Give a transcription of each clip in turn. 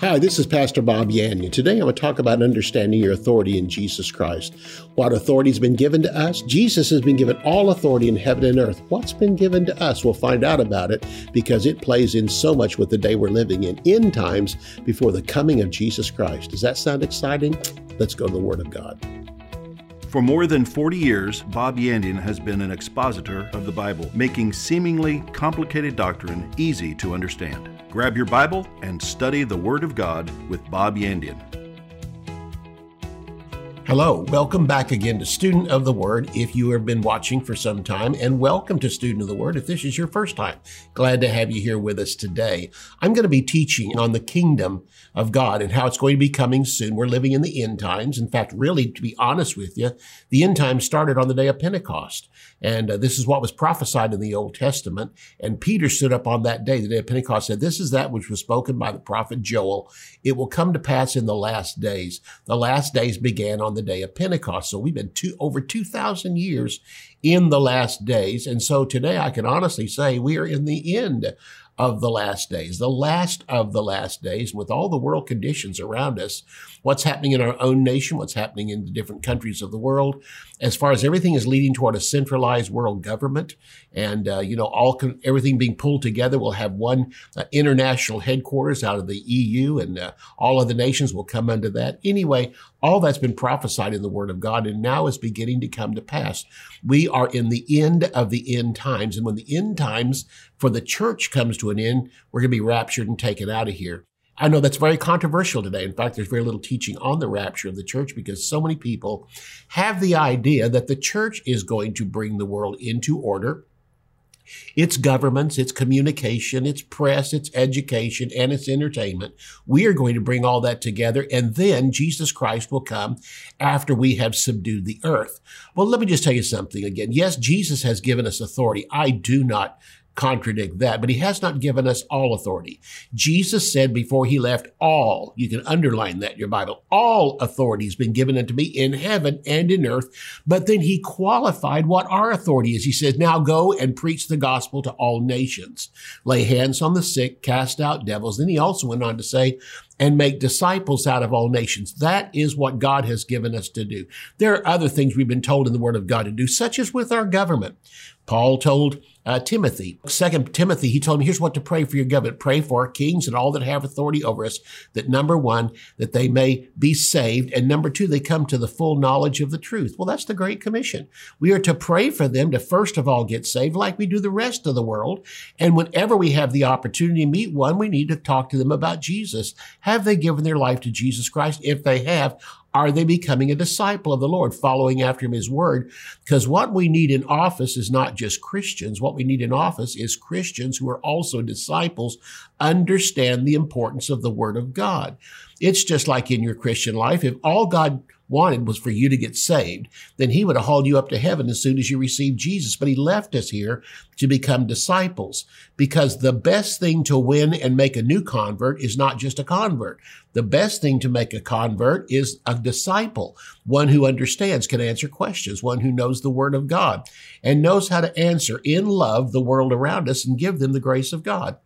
Hi, this is Pastor Bob Yandian. Today I'm going to talk about understanding your authority in Jesus Christ. What authority has been given to us? Jesus has been given all authority in heaven and earth. What's been given to us? We'll find out about it because it plays in so much with the day we're living in, in times before the coming of Jesus Christ. Does that sound exciting? Let's go to the Word of God. For more than 40 years, Bob Yandian has been an expositor of the Bible, making seemingly complicated doctrine easy to understand. Grab your Bible and study the Word of God with Bob Yandian. Hello, welcome back again to Student of the Word if you have been watching for some time, and welcome to Student of the Word if this is your first time. Glad to have you here with us today. I'm going to be teaching on the kingdom of God and how it's going to be coming soon. We're living in the end times. In fact, really, to be honest with you, the end times started on the day of Pentecost. And uh, this is what was prophesied in the Old Testament. And Peter stood up on that day, the day of Pentecost, said, This is that which was spoken by the prophet Joel. It will come to pass in the last days. The last days began on the day of Pentecost. So we've been two, over 2,000 years in the last days. And so today I can honestly say we are in the end of the last days, the last of the last days, with all the world conditions around us, what's happening in our own nation, what's happening in the different countries of the world, as far as everything is leading toward a centralized world government, and uh, you know, all everything being pulled together, we'll have one uh, international headquarters out of the EU, and uh, all of the nations will come under that. Anyway, all that's been prophesied in the Word of God, and now is beginning to come to pass. We are in the end of the end times, and when the end times for the church comes to an end, we're going to be raptured and taken out of here. I know that's very controversial today. In fact, there's very little teaching on the rapture of the church because so many people have the idea that the church is going to bring the world into order its governments, its communication, its press, its education, and its entertainment. We are going to bring all that together, and then Jesus Christ will come after we have subdued the earth. Well, let me just tell you something again. Yes, Jesus has given us authority. I do not contradict that, but he has not given us all authority. Jesus said before he left all, you can underline that in your Bible, all authority has been given unto me in heaven and in earth. But then he qualified what our authority is. He says, now go and preach the gospel to all nations, lay hands on the sick, cast out devils. Then he also went on to say, and make disciples out of all nations. That is what God has given us to do. There are other things we've been told in the Word of God to do, such as with our government. Paul told uh, Timothy. Second Timothy, he told him, here's what to pray for your government. Pray for our kings and all that have authority over us, that number one, that they may be saved. And number two, they come to the full knowledge of the truth. Well, that's the Great Commission. We are to pray for them to first of all get saved like we do the rest of the world. And whenever we have the opportunity to meet one, we need to talk to them about Jesus. Have they given their life to Jesus Christ? If they have, are they becoming a disciple of the Lord, following after him his word? Because what we need in office is not just Christians. What we need in office is Christians who are also disciples, understand the importance of the word of God. It's just like in your Christian life. If all God wanted was for you to get saved, then he would have hauled you up to heaven as soon as you received Jesus. But he left us here to become disciples because the best thing to win and make a new convert is not just a convert. The best thing to make a convert is a disciple, one who understands, can answer questions, one who knows the word of God and knows how to answer in love the world around us and give them the grace of God.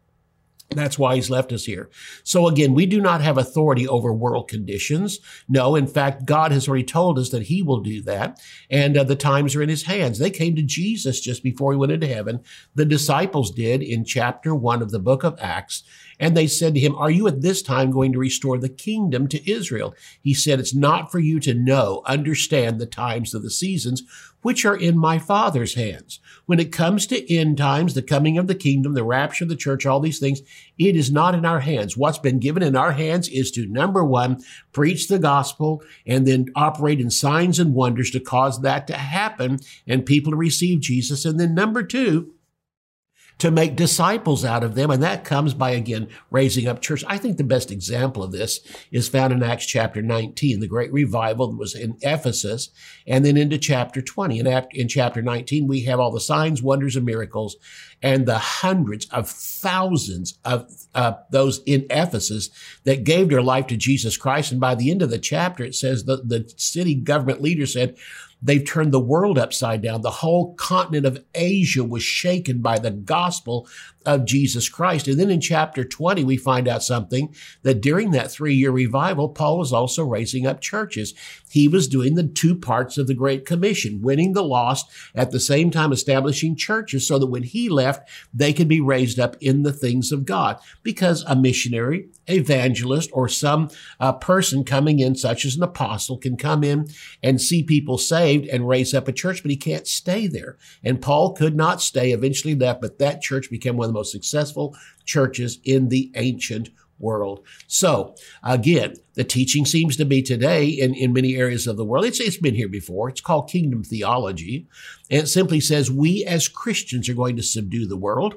That's why he's left us here. So again, we do not have authority over world conditions. No, in fact, God has already told us that he will do that. And uh, the times are in his hands. They came to Jesus just before he went into heaven. The disciples did in chapter one of the book of Acts. And they said to him, Are you at this time going to restore the kingdom to Israel? He said, It's not for you to know, understand the times of the seasons, which are in my Father's hands. When it comes to end times, the coming of the kingdom, the rapture of the church, all these things, it is not in our hands. What's been given in our hands is to number one, preach the gospel and then operate in signs and wonders to cause that to happen and people to receive Jesus. And then number two, to make disciples out of them. And that comes by, again, raising up church. I think the best example of this is found in Acts chapter 19, the great revival that was in Ephesus, and then into chapter 20. And in chapter 19, we have all the signs, wonders, and miracles, and the hundreds of thousands of uh, those in Ephesus that gave their life to Jesus Christ. And by the end of the chapter, it says the, the city government leader said, They've turned the world upside down. The whole continent of Asia was shaken by the gospel of Jesus Christ. And then in chapter 20, we find out something that during that three year revival, Paul was also raising up churches. He was doing the two parts of the Great Commission, winning the lost at the same time establishing churches so that when he left, they could be raised up in the things of God. Because a missionary, evangelist, or some uh, person coming in, such as an apostle, can come in and see people saved and raise up a church, but he can't stay there. And Paul could not stay, eventually left, but that church became one the most successful churches in the ancient world. So again, the teaching seems to be today in, in many areas of the world. It's, it's been here before. It's called kingdom theology. And it simply says we as Christians are going to subdue the world.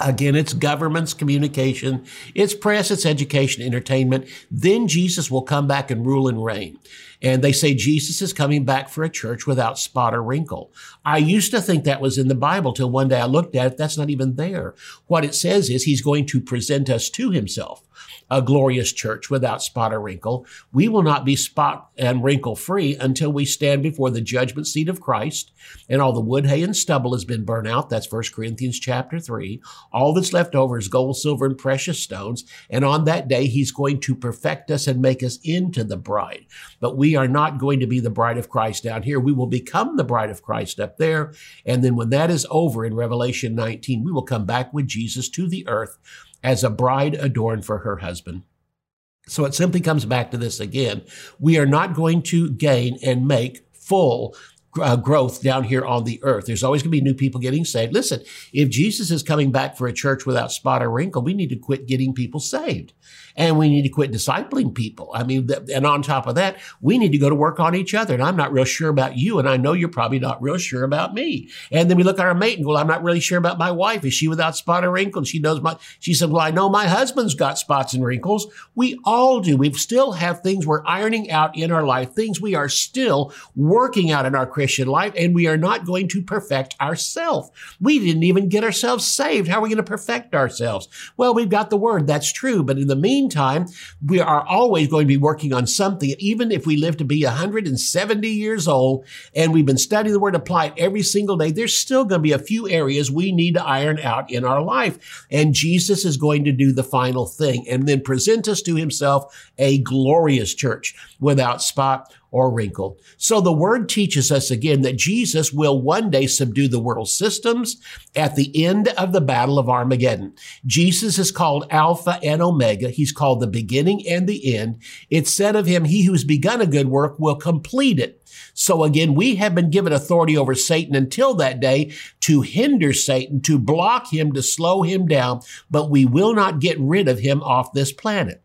Again, it's governments, communication, it's press, it's education, entertainment. Then Jesus will come back and rule and reign. And they say Jesus is coming back for a church without spot or wrinkle. I used to think that was in the Bible till one day I looked at it. That's not even there. What it says is he's going to present us to himself a glorious church without spot or wrinkle. We will not be spot and wrinkle free until we stand before the judgment seat of Christ and all the wood, hay, and stubble has been burnt out. That's 1 Corinthians chapter 3. All that's left over is gold, silver, and precious stones. And on that day, he's going to perfect us and make us into the bride. But we are not going to be the bride of Christ down here. We will become the bride of Christ up there. And then when that is over in Revelation 19, we will come back with Jesus to the earth as a bride adorned for her husband. So it simply comes back to this again. We are not going to gain and make full uh, growth down here on the earth. There's always going to be new people getting saved. Listen, if Jesus is coming back for a church without spot or wrinkle, we need to quit getting people saved and we need to quit discipling people. I mean, th- and on top of that, we need to go to work on each other. And I'm not real sure about you, and I know you're probably not real sure about me. And then we look at our mate and go, I'm not really sure about my wife. Is she without spot or wrinkle? And she knows my, she said, well, I know my husband's got spots and wrinkles. We all do. We still have things we're ironing out in our life, things we are still working out in our Christian life, and we are not going to perfect ourselves. We didn't even get ourselves saved. How are we going to perfect ourselves? Well, we've got the word. That's true. But in the meantime, we are always going to be working on something. Even if we live to be 170 years old and we've been studying the word, applied every single day, there's still going to be a few areas we need to iron out in our life. And Jesus is going to do the final thing and then present us to himself a glorious church without spot or wrinkle. So the word teaches us again that Jesus will one day subdue the world systems at the end of the battle of Armageddon. Jesus is called Alpha and Omega. He's called the beginning and the end. It's said of him, he who's begun a good work will complete it. So again, we have been given authority over Satan until that day to hinder Satan, to block him, to slow him down, but we will not get rid of him off this planet.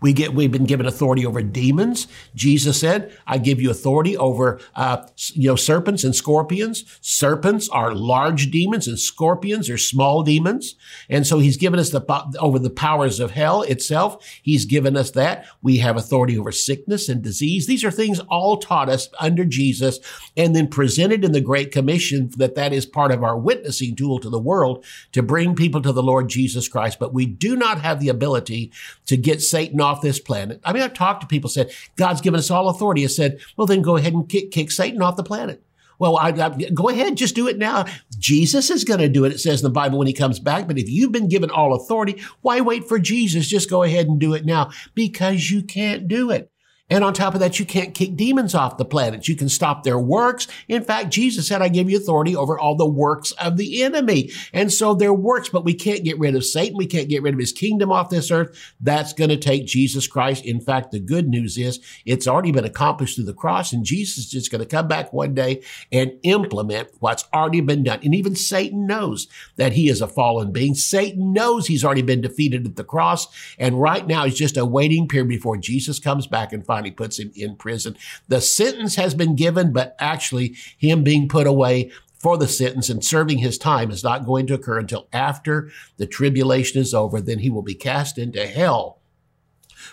We get, we've been given authority over demons. Jesus said, I give you authority over, uh, you know, serpents and scorpions. Serpents are large demons and scorpions are small demons. And so he's given us the, over the powers of hell itself. He's given us that. We have authority over sickness and disease. These are things all taught us under Jesus and then presented in the Great Commission that that is part of our witnessing tool to the world to bring people to the Lord Jesus Christ. But we do not have the ability to get Satan off this planet. I mean, I've talked to people said, God's given us all authority. I said, well, then go ahead and kick, kick Satan off the planet. Well, I, I, go ahead, just do it now. Jesus is going to do it, it says in the Bible when he comes back. But if you've been given all authority, why wait for Jesus? Just go ahead and do it now because you can't do it. And on top of that, you can't kick demons off the planet. You can stop their works. In fact, Jesus said, I give you authority over all the works of the enemy. And so their works, but we can't get rid of Satan. We can't get rid of his kingdom off this earth. That's going to take Jesus Christ. In fact, the good news is it's already been accomplished through the cross and Jesus is just going to come back one day and implement what's already been done. And even Satan knows that he is a fallen being. Satan knows he's already been defeated at the cross. And right now he's just a waiting period before Jesus comes back and finally puts him in prison. The sentence has been given, but actually him being put away for the sentence and serving his time is not going to occur until after the tribulation is over. Then he will be cast into hell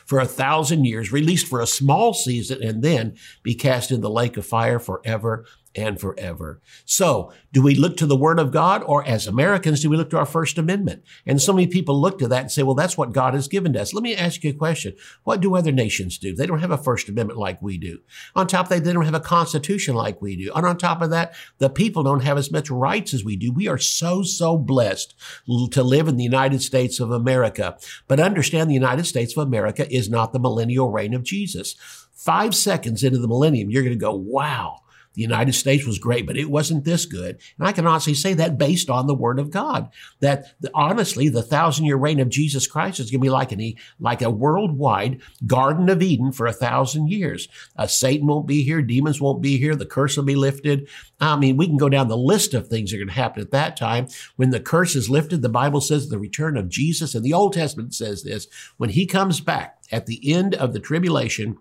for a thousand years, released for a small season, and then be cast in the lake of fire forever and forever. So, do we look to the Word of God, or as Americans, do we look to our First Amendment? And so many people look to that and say, well, that's what God has given to us. Let me ask you a question. What do other nations do? They don't have a First Amendment like we do. On top of that, they don't have a Constitution like we do. And on top of that, the people don't have as much rights as we do. We are so, so blessed to live in the United States of America. But understand the United States of America is not the millennial reign of Jesus. Five seconds into the millennium, you're going to go, wow, the United States was great, but it wasn't this good. And I can honestly say that based on the word of God, that the, honestly, the thousand year reign of Jesus Christ is going to be like an, like a worldwide Garden of Eden for a thousand years. Uh, Satan won't be here. Demons won't be here. The curse will be lifted. I mean, we can go down the list of things that are going to happen at that time. When the curse is lifted, the Bible says the return of Jesus and the Old Testament says this, when he comes back at the end of the tribulation,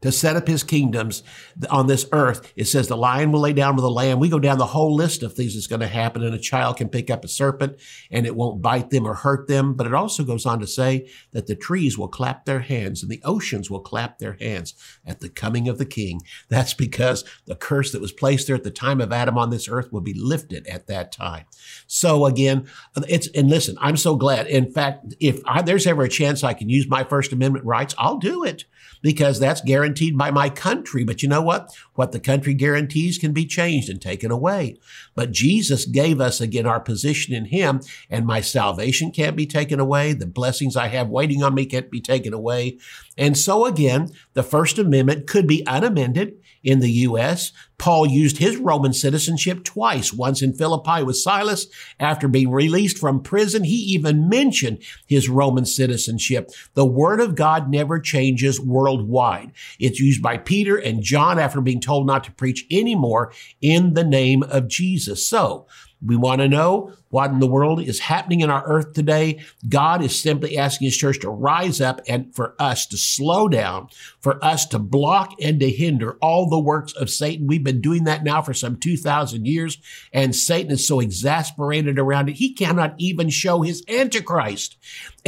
to set up his kingdoms on this earth. It says the lion will lay down with the lamb. We go down the whole list of things that's going to happen and a child can pick up a serpent and it won't bite them or hurt them. But it also goes on to say that the trees will clap their hands and the oceans will clap their hands at the coming of the king. That's because the curse that was placed there at the time of Adam on this earth will be lifted at that time. So again, it's, and listen, I'm so glad. In fact, if I, there's ever a chance I can use my First Amendment rights, I'll do it because that's guaranteed by my country. But you know what? What the country guarantees can be changed and taken away. But Jesus gave us again our position in Him, and my salvation can't be taken away. The blessings I have waiting on me can't be taken away. And so again, the First Amendment could be unamended in the U.S. Paul used his Roman citizenship twice, once in Philippi with Silas. After being released from prison, he even mentioned his Roman citizenship. The word of God never changes worldwide. It's used by Peter and John after being told not to preach anymore in the name of Jesus. So we want to know what in the world is happening in our earth today. God is simply asking his church to rise up and for us to slow down, for us to block and to hinder all the works of Satan. We've been doing that now for some 2,000 years, and Satan is so exasperated around it, he cannot even show his Antichrist.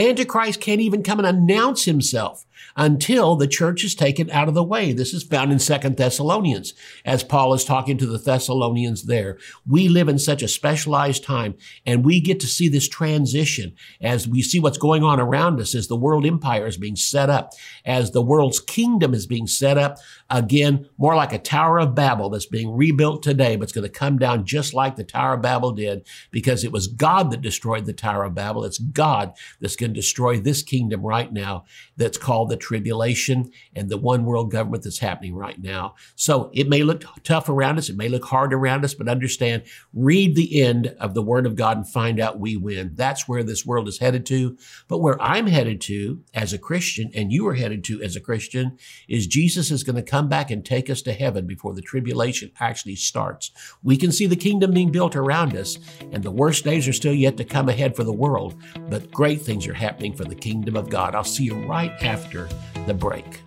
Antichrist can't even come and announce himself until the church is taken out of the way. This is found in Second Thessalonians as Paul is talking to the Thessalonians there. We live in such a specialized time and we get to see this transition as we see what's going on around us as the world empire is being set up, as the world's kingdom is being set up again, more like a Tower of Babel that's being rebuilt today, but it's going to come down just like the Tower of Babel did because it was God that destroyed the Tower of Babel. It's God that's going to destroy this kingdom right now that's called the tribulation and the one world government that's happening right now. So it may look tough around us. It may look hard around us, but understand, read the end of the word of God and find out we win. That's where this world is headed to. But where I'm headed to as a Christian and you are headed to as a Christian is Jesus is going to come back and take us to heaven before the tribulation actually starts. We can see the kingdom being built around us and the worst days are still yet to come ahead for the world, but great things are happening for the kingdom of God. I'll see you right after the break.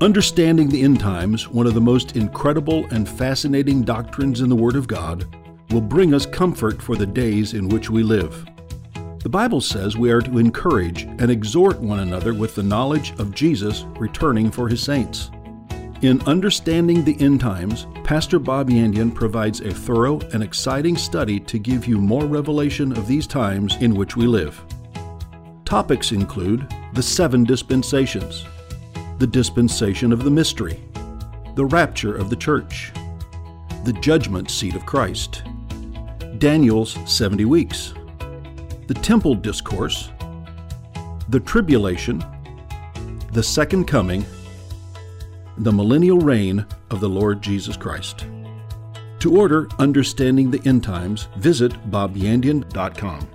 Understanding the end times, one of the most incredible and fascinating doctrines in the Word of God, will bring us comfort for the days in which we live. The Bible says we are to encourage and exhort one another with the knowledge of Jesus returning for his saints. In Understanding the End Times, Pastor Bob Yandian provides a thorough and exciting study to give you more revelation of these times in which we live. Topics include the seven dispensations, the dispensation of the mystery, the rapture of the church, the judgment seat of Christ, Daniel's 70 weeks, the temple discourse, the tribulation, the second coming, the millennial reign of the Lord Jesus Christ. To order Understanding the End Times, visit bobyandian.com.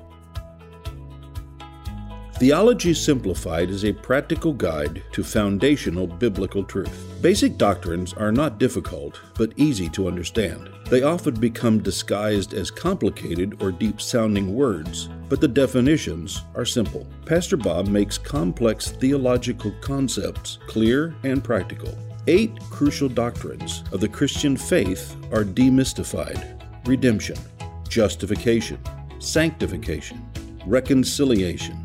Theology Simplified is a practical guide to foundational biblical truth. Basic doctrines are not difficult, but easy to understand. They often become disguised as complicated or deep sounding words, but the definitions are simple. Pastor Bob makes complex theological concepts clear and practical. Eight crucial doctrines of the Christian faith are demystified redemption, justification, sanctification, reconciliation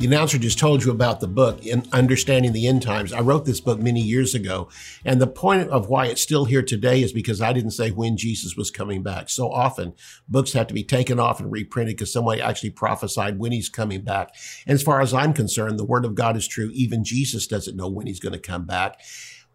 The announcer just told you about the book in Understanding the End Times. I wrote this book many years ago. And the point of why it's still here today is because I didn't say when Jesus was coming back. So often books have to be taken off and reprinted because somebody actually prophesied when he's coming back. And as far as I'm concerned, the word of God is true. Even Jesus doesn't know when he's going to come back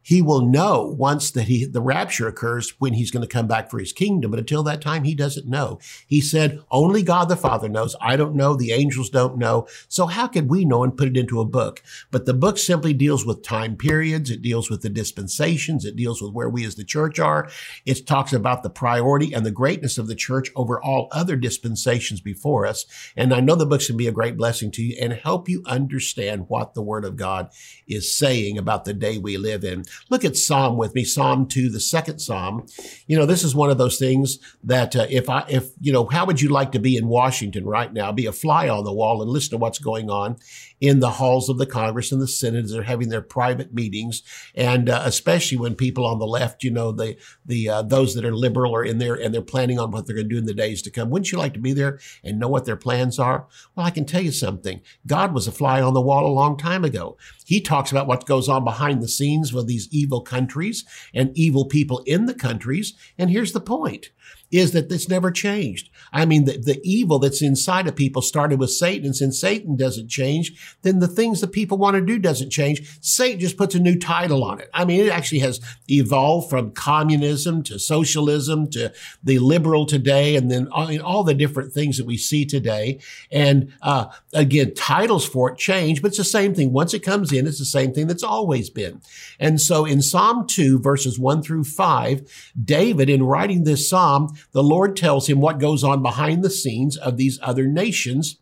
he will know once that he, the rapture occurs when he's going to come back for his kingdom. But until that time, he doesn't know. He said, only God the Father knows. I don't know. The angels don't know. So how could we know and put it into a book? But the book simply deals with time periods. It deals with the dispensations. It deals with where we as the church are. It talks about the priority and the greatness of the church over all other dispensations before us. And I know the books can be a great blessing to you and help you understand what the word of God is saying about the day we live in. Look at Psalm with me, Psalm 2, the second Psalm. You know, this is one of those things that uh, if I, if, you know, how would you like to be in Washington right now? Be a fly on the wall and listen to what's going on in the halls of the Congress and the Senate they're having their private meetings. And uh, especially when people on the left, you know, the, the, uh, those that are liberal are in there and they're planning on what they're going to do in the days to come. Wouldn't you like to be there and know what their plans are? Well, I can tell you something. God was a fly on the wall a long time ago. He talks about what goes on behind the scenes with these evil countries and evil people in the countries. And here's the point is that this never changed. I mean, the, the evil that's inside of people started with Satan. And since Satan doesn't change, then the things that people want to do doesn't change. Satan just puts a new title on it. I mean, it actually has evolved from communism to socialism to the liberal today. And then all, all the different things that we see today. And, uh, again, titles for it change, but it's the same thing. Once it comes in, it's the same thing that's always been. And so in Psalm 2, verses 1 through 5, David, in writing this Psalm, the Lord tells him what goes on behind the scenes of these other nations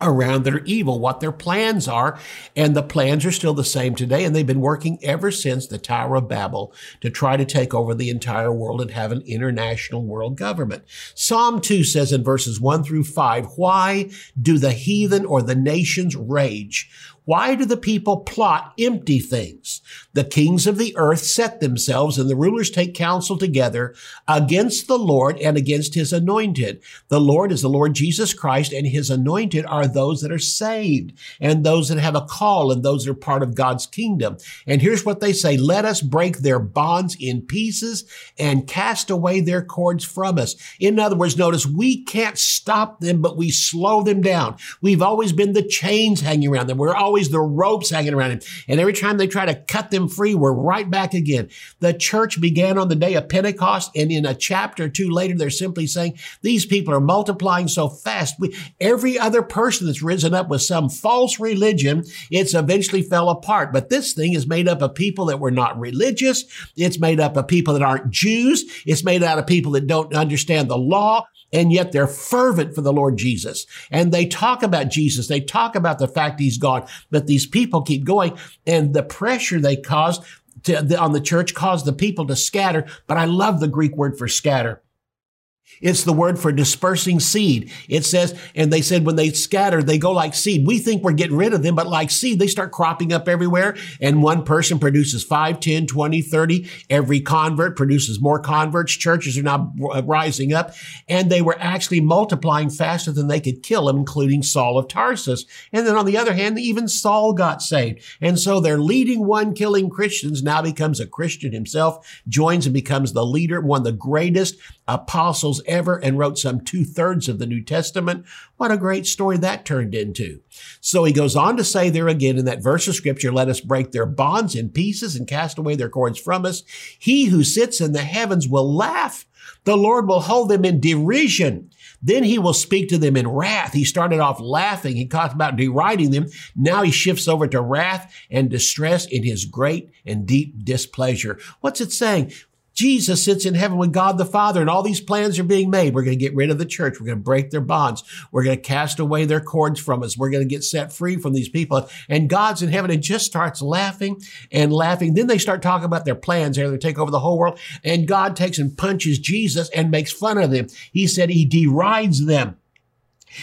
around are evil, what their plans are. And the plans are still the same today. And they've been working ever since the Tower of Babel to try to take over the entire world and have an international world government. Psalm 2 says in verses 1 through 5, why do the heathen or the nations rage? Why do the people plot empty things? The kings of the earth set themselves and the rulers take counsel together against the Lord and against his anointed. The Lord is the Lord Jesus Christ and his anointed are those that are saved and those that have a call and those that are part of God's kingdom. And here's what they say. Let us break their bonds in pieces and cast away their cords from us. In other words, notice we can't stop them, but we slow them down. We've always been the chains hanging around them. We're always always the ropes hanging around him. And every time they try to cut them free, we're right back again. The church began on the day of Pentecost. And in a chapter or two later, they're simply saying these people are multiplying so fast. We, every other person that's risen up with some false religion, it's eventually fell apart. But this thing is made up of people that were not religious. It's made up of people that aren't Jews. It's made out of people that don't understand the law and yet they're fervent for the Lord Jesus. And they talk about Jesus. They talk about the fact he's gone, but these people keep going and the pressure they caused to, on the church caused the people to scatter. But I love the Greek word for scatter. It's the word for dispersing seed. It says, and they said when they scatter, they go like seed. We think we're getting rid of them, but like seed, they start cropping up everywhere. And one person produces 5, 10, 20, 30. Every convert produces more converts. Churches are now rising up. And they were actually multiplying faster than they could kill them, including Saul of Tarsus. And then on the other hand, even Saul got saved. And so their leading one killing Christians now becomes a Christian himself, joins and becomes the leader, one of the greatest apostles ever and wrote some two thirds of the New Testament. What a great story that turned into. So he goes on to say there again in that verse of scripture, let us break their bonds in pieces and cast away their cords from us. He who sits in the heavens will laugh. The Lord will hold them in derision. Then he will speak to them in wrath. He started off laughing. He talked about deriding them. Now he shifts over to wrath and distress in his great and deep displeasure. What's it saying? Jesus sits in heaven with God the Father and all these plans are being made. We're going to get rid of the church. We're going to break their bonds. We're going to cast away their cords from us. We're going to get set free from these people. And God's in heaven and just starts laughing and laughing. Then they start talking about their plans. They're going to take over the whole world. And God takes and punches Jesus and makes fun of them. He said he derides them.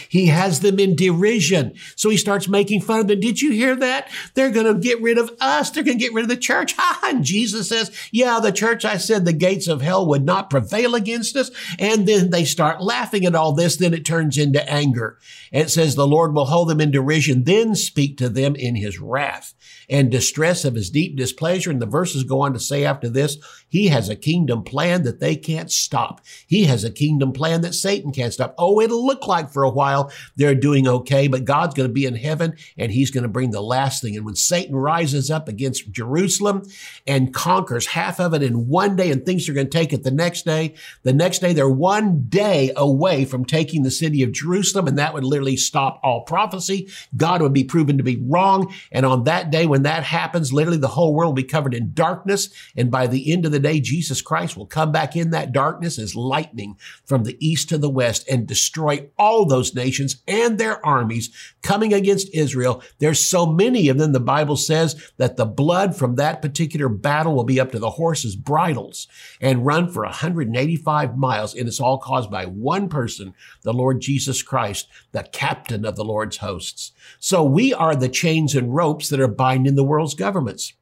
He has them in derision. So he starts making fun of them. Did you hear that? They're going to get rid of us. They're going to get rid of the church. and Jesus says, yeah, the church, I said the gates of hell would not prevail against us. And then they start laughing at all this. Then it turns into anger. And it says the Lord will hold them in derision, then speak to them in his wrath and distress of his deep displeasure. And the verses go on to say after this, he has a kingdom plan that they can't stop. He has a kingdom plan that Satan can't stop. Oh, it'll look like for a while they're doing okay, but God's going to be in heaven and he's going to bring the last thing. And when Satan rises up against Jerusalem and conquers half of it in one day and thinks they're going to take it the next day, the next day they're one day away from taking the city of Jerusalem and that would literally stop all prophecy. God would be proven to be wrong. And on that day, when that happens, literally the whole world will be covered in darkness. And by the end of the day, Jesus Christ will come back in that darkness as lightning from the east to the west and destroy all those nations and their armies coming against Israel. There's so many of them. The Bible says that the blood from that particular battle will be up to the horses' bridles and run for 185 miles. And it's all caused by one person, the Lord Jesus Christ, the captain of the Lord's hosts. So we are the chains and ropes that are binding the world's governments.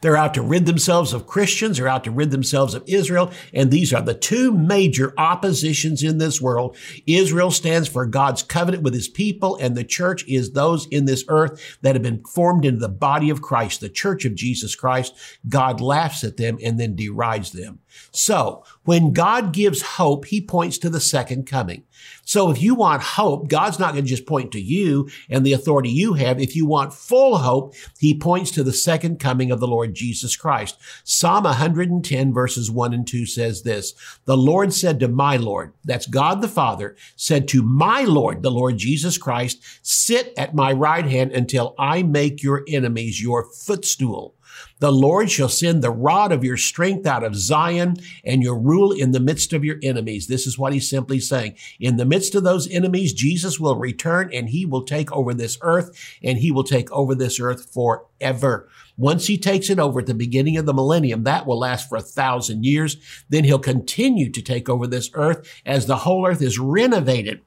They're out to rid themselves of Christians. They're out to rid themselves of Israel. And these are the two major oppositions in this world. Israel stands for God's covenant with his people, and the church is those in this earth that have been formed into the body of Christ, the church of Jesus Christ. God laughs at them and then derides them. So when God gives hope, he points to the second coming. So if you want hope, God's not going to just point to you and the authority you have. If you want full hope, he points to the second coming of the Lord Jesus Christ. Psalm 110 verses 1 and 2 says this, the Lord said to my Lord, that's God the Father, said to my Lord, the Lord Jesus Christ, sit at my right hand until I make your enemies your footstool. The Lord shall send the rod of your strength out of Zion and your rule in the midst of your enemies. This is what he's simply saying. In the midst of those enemies, Jesus will return and he will take over this earth and he will take over this earth forever. Once he takes it over at the beginning of the millennium, that will last for a thousand years. Then he'll continue to take over this earth as the whole earth is renovated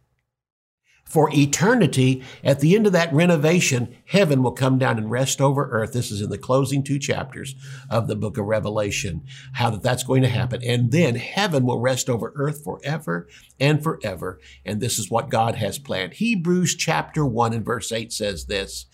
for eternity. At the end of that renovation, heaven will come down and rest over earth. This is in the closing two chapters of the book of Revelation, how that that's going to happen. And then heaven will rest over earth forever and forever. And this is what God has planned. Hebrews chapter one and verse eight says this.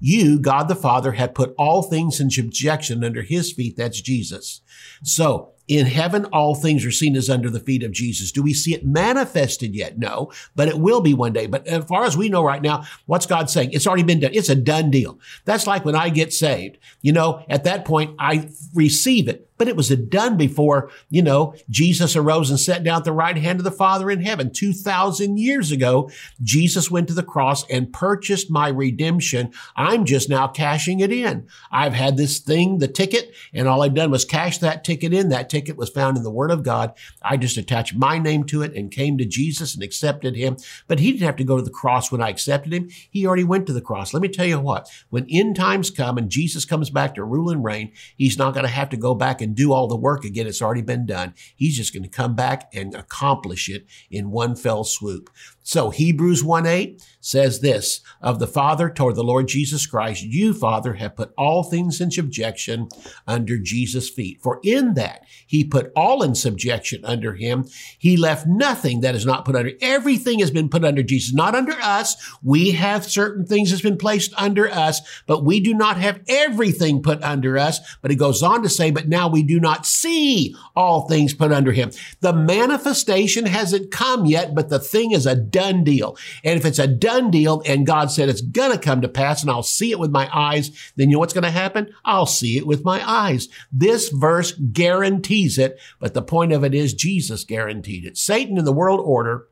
You, God the Father, had put all things in subjection under his feet. That's Jesus. So in heaven, all things are seen as under the feet of Jesus. Do we see it manifested yet? No, but it will be one day. But as far as we know right now, what's God saying? It's already been done. It's a done deal. That's like when I get saved. You know, at that point, I receive it but it was done before, you know, Jesus arose and sat down at the right hand of the Father in heaven. 2,000 years ago, Jesus went to the cross and purchased my redemption. I'm just now cashing it in. I've had this thing, the ticket, and all I've done was cash that ticket in. That ticket was found in the Word of God. I just attached my name to it and came to Jesus and accepted him. But he didn't have to go to the cross when I accepted him. He already went to the cross. Let me tell you what, when end times come and Jesus comes back to rule and reign, he's not going to have to go back and do all the work again. It's already been done. He's just going to come back and accomplish it in one fell swoop. So Hebrews 1 8 says this of the Father toward the Lord Jesus Christ, you, Father, have put all things in subjection under Jesus' feet. For in that he put all in subjection under him. He left nothing that is not put under. Everything has been put under Jesus, not under us. We have certain things that's been placed under us, but we do not have everything put under us. But he goes on to say, but now we do not see all things put under him. The manifestation hasn't come yet, but the thing is a done deal. And if it's a done deal and God said it's going to come to pass and I'll see it with my eyes, then you know what's going to happen? I'll see it with my eyes. This verse guarantees it, but the point of it is Jesus guaranteed it. Satan in the world order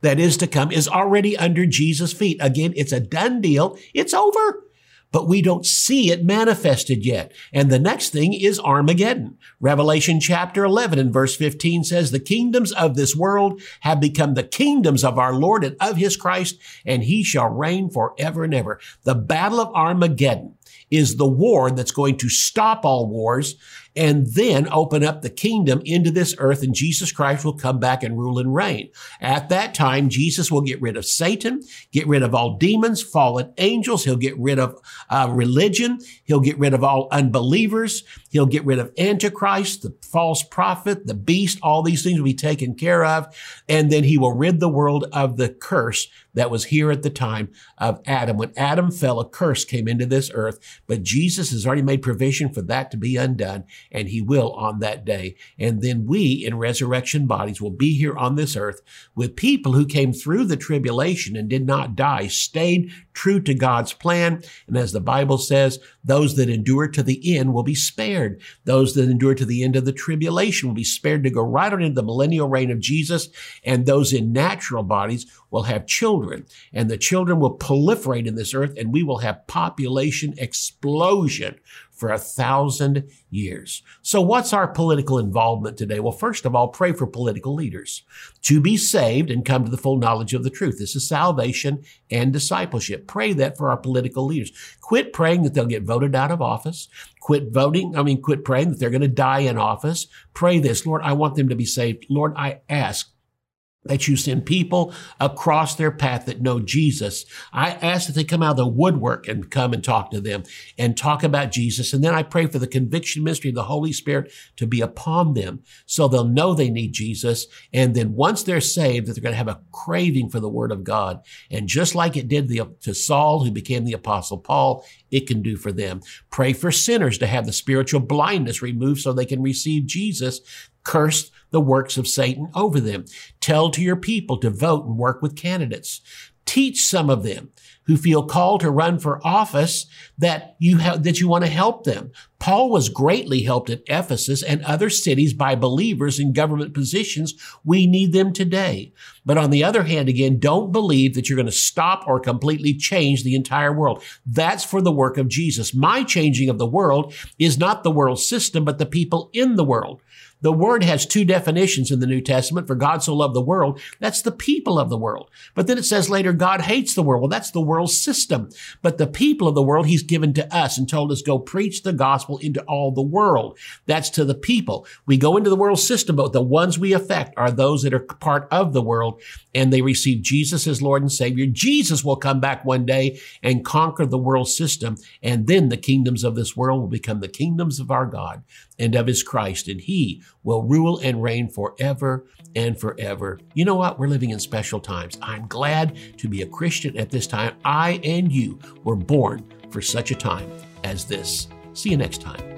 that is to come is already under Jesus' feet. Again, it's a done deal. It's over but we don't see it manifested yet. And the next thing is Armageddon. Revelation chapter 11 and verse 15 says, the kingdoms of this world have become the kingdoms of our Lord and of his Christ, and he shall reign forever and ever. The battle of Armageddon is the war that's going to stop all wars and then open up the kingdom into this earth and Jesus Christ will come back and rule and reign. At that time, Jesus will get rid of Satan, get rid of all demons, fallen angels. He'll get rid of uh, religion. He'll get rid of all unbelievers. He'll get rid of Antichrist, the false prophet, the beast. All these things will be taken care of. And then he will rid the world of the curse that was here at the time of Adam. When Adam fell, a curse came into this earth, but Jesus has already made provision for that to be undone and he will on that day. And then we in resurrection bodies will be here on this earth with people who came through the tribulation and did not die, stayed true to God's plan. And as the Bible says, those that endure to the end will be spared. Those that endure to the end of the tribulation will be spared to go right on into the millennial reign of Jesus. And those in natural bodies will have children and the children will proliferate in this earth and we will have population explosion for a thousand years. So what's our political involvement today? Well, first of all, pray for political leaders to be saved and come to the full knowledge of the truth. This is salvation and discipleship. Pray that for our political leaders. Quit praying that they'll get voted out of office. Quit voting. I mean, quit praying that they're going to die in office. Pray this, Lord, I want them to be saved. Lord, I ask that you send people across their path that know Jesus. I ask that they come out of the woodwork and come and talk to them and talk about Jesus. And then I pray for the conviction ministry of the Holy Spirit to be upon them so they'll know they need Jesus. And then once they're saved, that they're going to have a craving for the word of God. And just like it did the, to Saul, who became the apostle Paul, it can do for them. Pray for sinners to have the spiritual blindness removed so they can receive Jesus. Curse the works of Satan over them. Tell to your people to vote and work with candidates. Teach some of them who feel called to run for office that you have, that you want to help them. Paul was greatly helped at Ephesus and other cities by believers in government positions. We need them today. But on the other hand, again, don't believe that you're going to stop or completely change the entire world. That's for the work of Jesus. My changing of the world is not the world system, but the people in the world. The word has two definitions in the New Testament. For God so loved the world, that's the people of the world. But then it says later, God hates the world. Well, that's the world system. But the people of the world he's given to us and told us go preach the gospel into all the world. That's to the people. We go into the world system, but the ones we affect are those that are part of the world and they receive Jesus as Lord and Savior. Jesus will come back one day and conquer the world system. And then the kingdoms of this world will become the kingdoms of our God and of his Christ. And he will rule and reign forever and forever. You know what? We're living in special times. I'm glad to be a Christian at this time. I and you were born for such a time as this. See you next time.